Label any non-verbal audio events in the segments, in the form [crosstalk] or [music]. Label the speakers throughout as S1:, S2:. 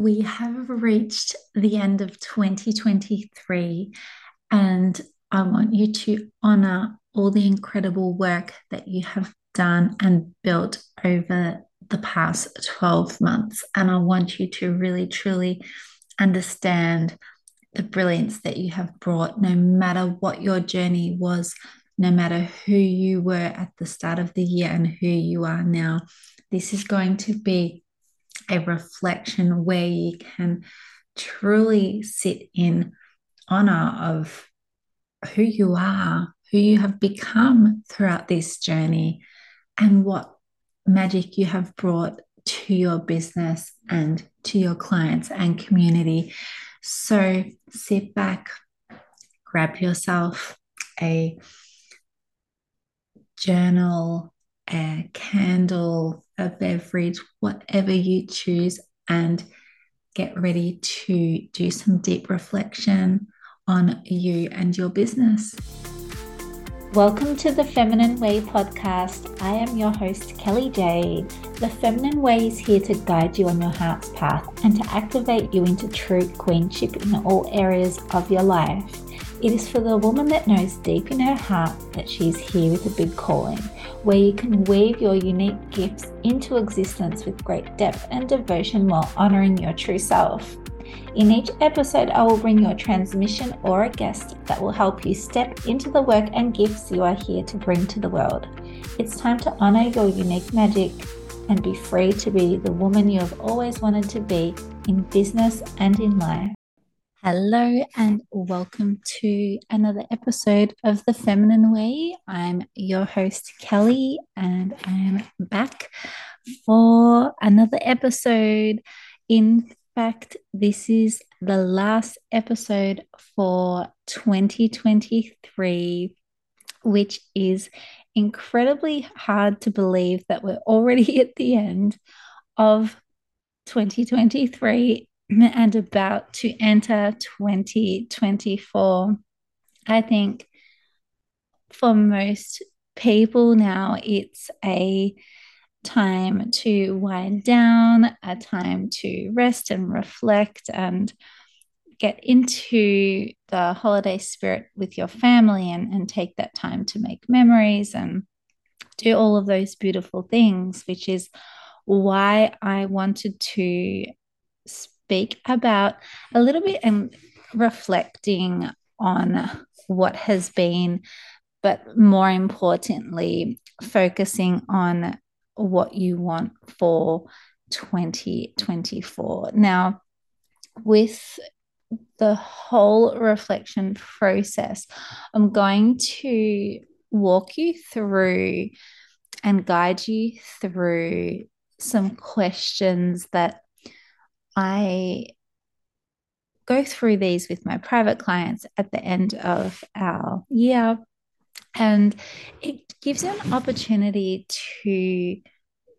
S1: we have reached the end of 2023, and I want you to honor all the incredible work that you have done and built over the past 12 months. And I want you to really, truly understand the brilliance that you have brought, no matter what your journey was, no matter who you were at the start of the year and who you are now. This is going to be a reflection where you can truly sit in honor of who you are, who you have become throughout this journey, and what magic you have brought to your business and to your clients and community. So sit back, grab yourself a journal, a candle, a beverage, whatever you choose, and get ready to do some deep reflection on you and your business.
S2: Welcome to the Feminine Way podcast. I am your host, Kelly Jade. The Feminine Way is here to guide you on your heart's path and to activate you into true queenship in all areas of your life. It is for the woman that knows deep in her heart that she is here with a big calling, where you can weave your unique gifts into existence with great depth and devotion while honoring your true self. In each episode, I will bring you a transmission or a guest that will help you step into the work and gifts you are here to bring to the world. It's time to honor your unique magic and be free to be the woman you have always wanted to be in business and in life. Hello, and welcome to another episode of The Feminine Way. I'm your host, Kelly, and I am back for another episode. In fact, this is the last episode for 2023, which is incredibly hard to believe that we're already [laughs] at the end of 2023 and about to enter 2024. I think for most people now, it's a time to wind down, a time to rest and reflect and get into the holiday spirit with your family and, and take that time to make memories and do all of those beautiful things, which is why I wanted to speak about a little bit and reflecting on what has been, but more importantly, focusing on what you want for 2024. Now, with the whole reflection process, I'm going to walk you through and guide you through some questions that I go through these with my private clients at the end of our year. And it gives you an opportunity to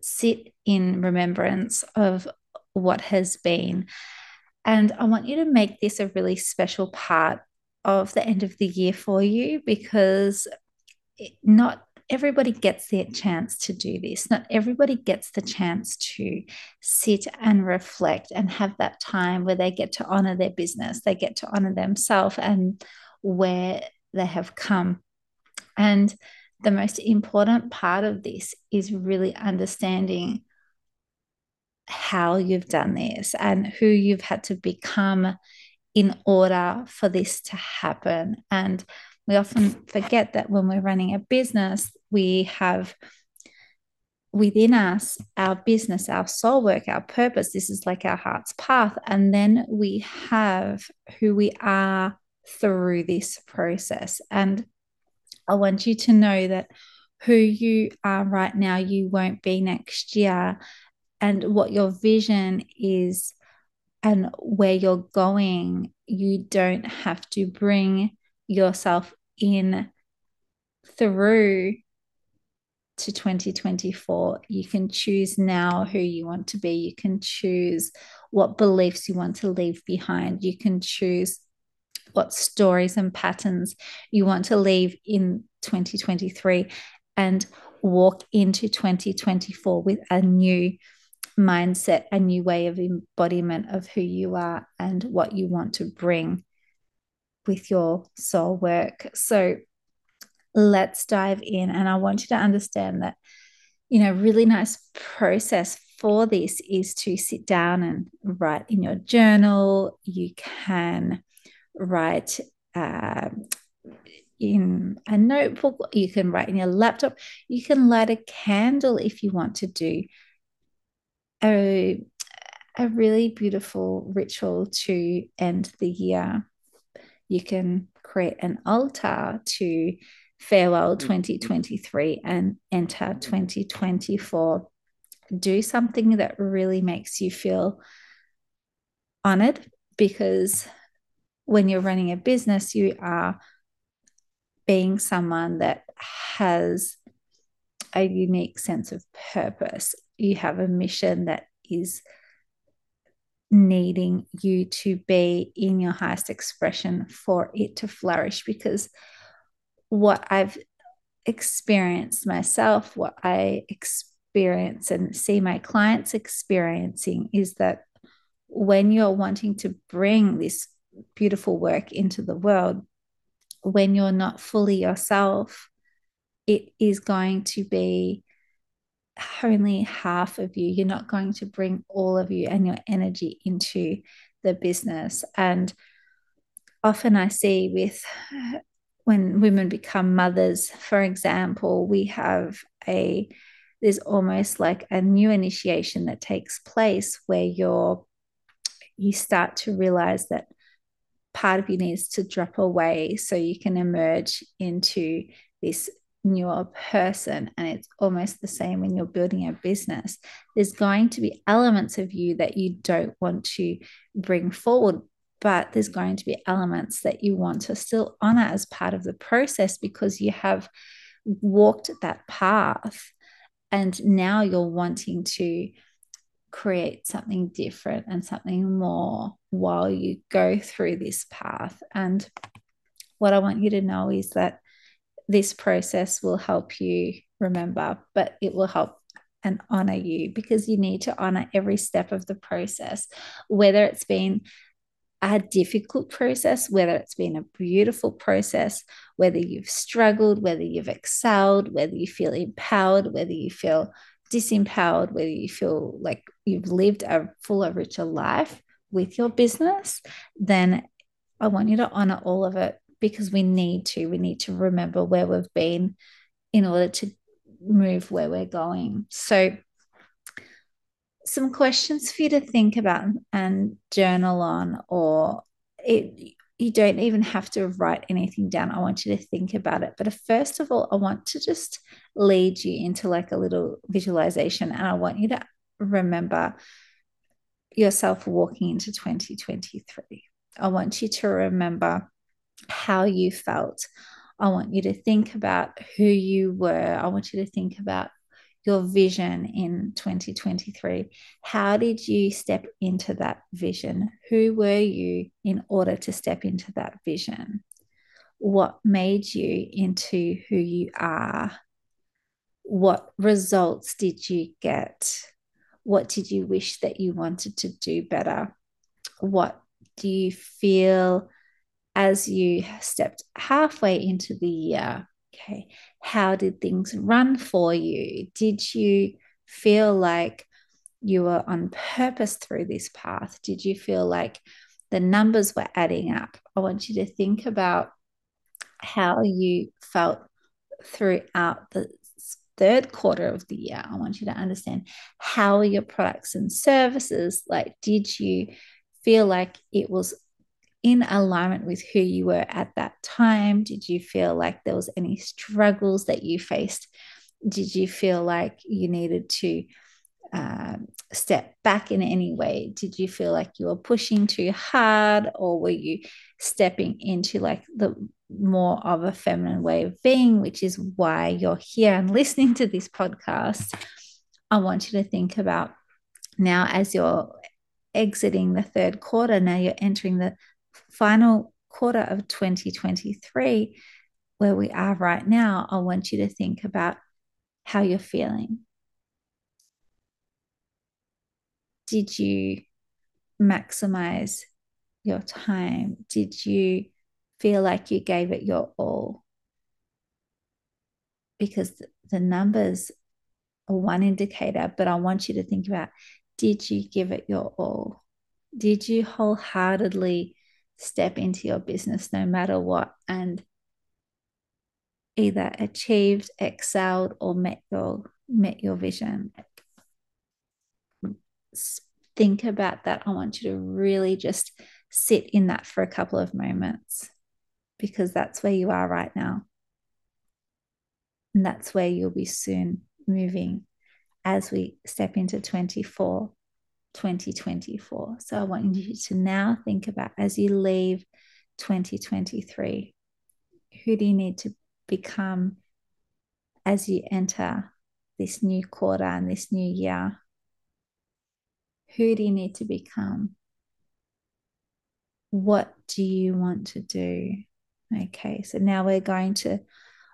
S2: sit in remembrance of what has been. And I want you to make this a really special part of the end of the year for you because not everybody gets their chance to do this. Not everybody gets the chance to sit and reflect and have that time where they get to honor their business, they get to honor themselves and where they have come. And the most important part of this is really understanding how you've done this and who you've had to become in order for this to happen. And we often forget that when we're running a business, we have within us our business, our soul work, our purpose. This is like our heart's path. And then we have who we are through this process. And I want you to know that who you are right now, you won't be next year, and what your vision is and where you're going, you don't have to bring yourself in through to 2024. You can choose now who you want to be. You can choose what beliefs you want to leave behind. You can choose what stories and patterns you want to leave in 2023 and walk into 2024 with a new mindset, a new way of embodiment of who you are and what you want to bring with your soul work. So let's dive in. And I want you to understand that, you know, really nice process for this is to sit down and write in your journal. You can write uh, in a notebook, you can write in your laptop, you can light a candle if you want to do a, a really beautiful ritual to end the year. You can create an altar to farewell mm-hmm. 2023 and enter 2024. Do something that really makes you feel honored because when you're running a business, you are being someone that has a unique sense of purpose. You have a mission that is needing you to be in your highest expression for it to flourish because what I've experienced myself, what I experience and see my clients experiencing is that when you're wanting to bring this beautiful work into the world, when you're not fully yourself, it is going to be only half of you. You're not going to bring all of you and your energy into the business. And often I see with when women become mothers, for example, we have a there's almost like a new initiation that takes place where you're you start to realize that part of you needs to drop away so you can emerge into this newer person. And it's almost the same when you're building a business. There's going to be elements of you that you don't want to bring forward, but there's going to be elements that you want to still honor as part of the process because you have walked that path. And now you're wanting to create something different and something more while you go through this path. And what I want you to know is that this process will help you remember, but it will help and honor you because you need to honor every step of the process, whether it's been a difficult process, whether it's been a beautiful process, whether you've struggled, whether you've excelled, whether you feel empowered, whether you feel disempowered, whether you feel like you've lived a fuller, richer life with your business, then I want you to honor all of it because we need to. We need to remember where we've been in order to move where we're going. So, some questions for you to think about and journal on, or it, you don't even have to write anything down. I want you to think about it. But uh, first of all, I want to just lead you into like a little visualization. And I want you to remember yourself walking into 2023. I want you to remember how you felt. I want you to think about who you were. I want you to think about your vision in 2023. How did you step into that vision? Who were you in order to step into that vision? What made you into who you are? What results did you get? What did you wish that you wanted to do better? What do you feel as you stepped halfway into the year? Okay, how did things run for you? Did you feel like you were on purpose through this path? Did you feel like the numbers were adding up? I want you to think about how you felt throughout the third quarter of the year, I want you to understand how your products and services? Like, did you feel like it was in alignment with who you were at that time? Did you feel like there was any struggles that you faced? Did you feel like you needed to um, step back in any way? Did you feel like you were pushing too hard, or were you stepping into like the more of a feminine way of being, which is why you're here and [laughs] listening to this podcast. I want you to think about now as you're exiting the third quarter, now you're entering the final quarter of 2023, where we are right now. I want you to think about how you're feeling. Did you maximize your time? Did you feel like you gave it your all? Because the numbers are one indicator, but I want you to think about did you give it your all? Did you wholeheartedly step into your business no matter what and either achieved, excelled, or met your met your vision? Think about that. I want you to really just sit in that for a couple of moments because that's where you are right now. And that's where you'll be soon moving as we step into 24, 2024. So I want you to now think about as you leave 2023, who do you need to become as you enter this new quarter and this new year? Who do you need to become? What do you want to do? Okay, so now we're going to,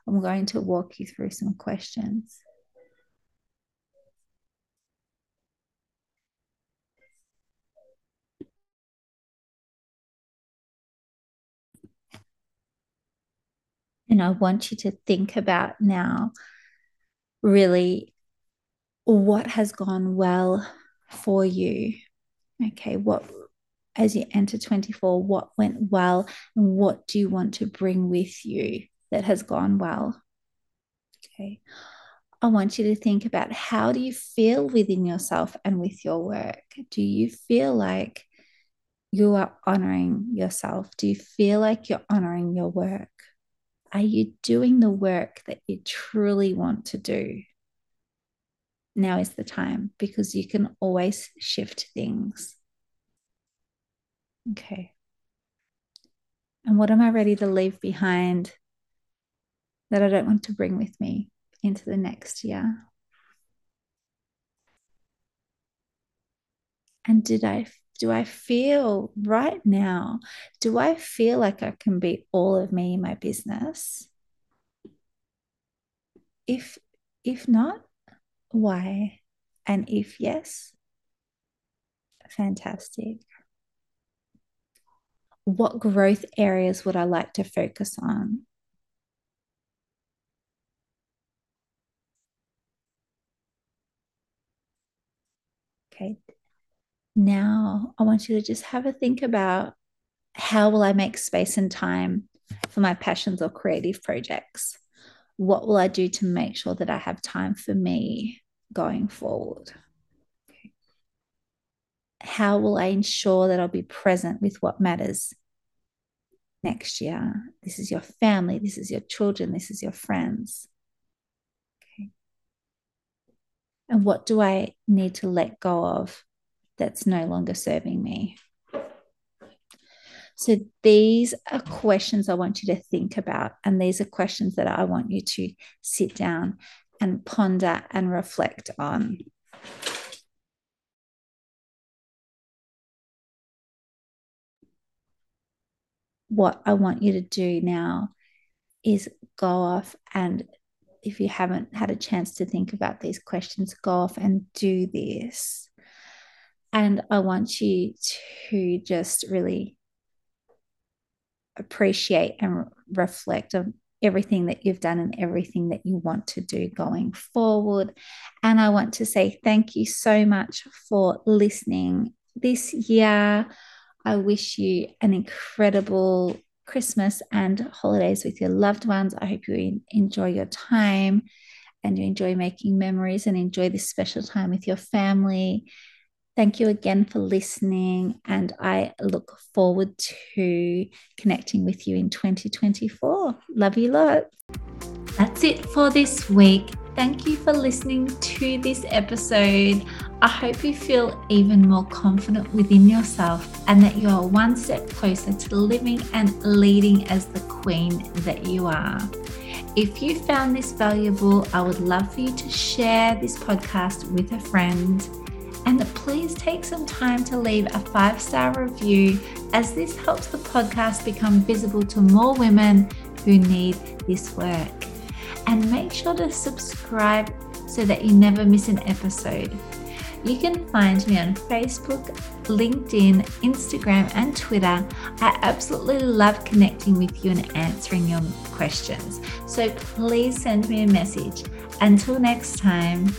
S2: I'm going to walk you through some questions. And I want you to think about now really what has gone well for you. Okay, what as you enter 24, what went well and what do you want to bring with you that has gone well? Okay. I want you to think about how do you feel within yourself and with your work? Do you feel like you are honoring yourself? Do you feel like you're honoring your work? Are you doing the work that you truly want to do? Now is the time because you can always shift things. Okay. And what am I ready to leave behind that I don't want to bring with me into the next year? And did I do I feel right now? Do I feel like I can be all of me in my business? If if not, why? And if yes, fantastic. What growth areas would I like to focus on? Okay, now I want you to just have a think about how will I make space and time for my passions or creative projects? What will I do to make sure that I have time for me going forward? How will I ensure that I'll be present with what matters next year? This is your family, this is your children, this is your friends. Okay. And what do I need to let go of that's no longer serving me. So these are questions I want you to think about. And these are questions that I want you to sit down and ponder and reflect on. What I want you to do now is go off and if you haven't had a chance to think about these questions, go off and do this. And I want you to just really appreciate and reflect on everything that you've done and everything that you want to do going forward. And I want to say thank you so much for listening this year. I wish you an incredible Christmas and holidays with your loved ones. I hope you enjoy your time and you enjoy making memories and enjoy this special time with your family. Thank you again for listening, and I look forward to connecting with you in 2024. Love you lot. That's it for this week. Thank you for listening to this episode. I hope you feel even more confident within yourself and that you are one step closer to living and leading as the queen that you are. If you found this valuable, I would love for you to share this podcast with a friend and please take some time to leave a five star review as this helps the podcast become visible to more women who need this work. And make sure to subscribe so that you never miss an episode.
S1: You can find me on Facebook, LinkedIn, Instagram, and Twitter. I absolutely love connecting with you and answering your questions. So please send me a message. Until next time.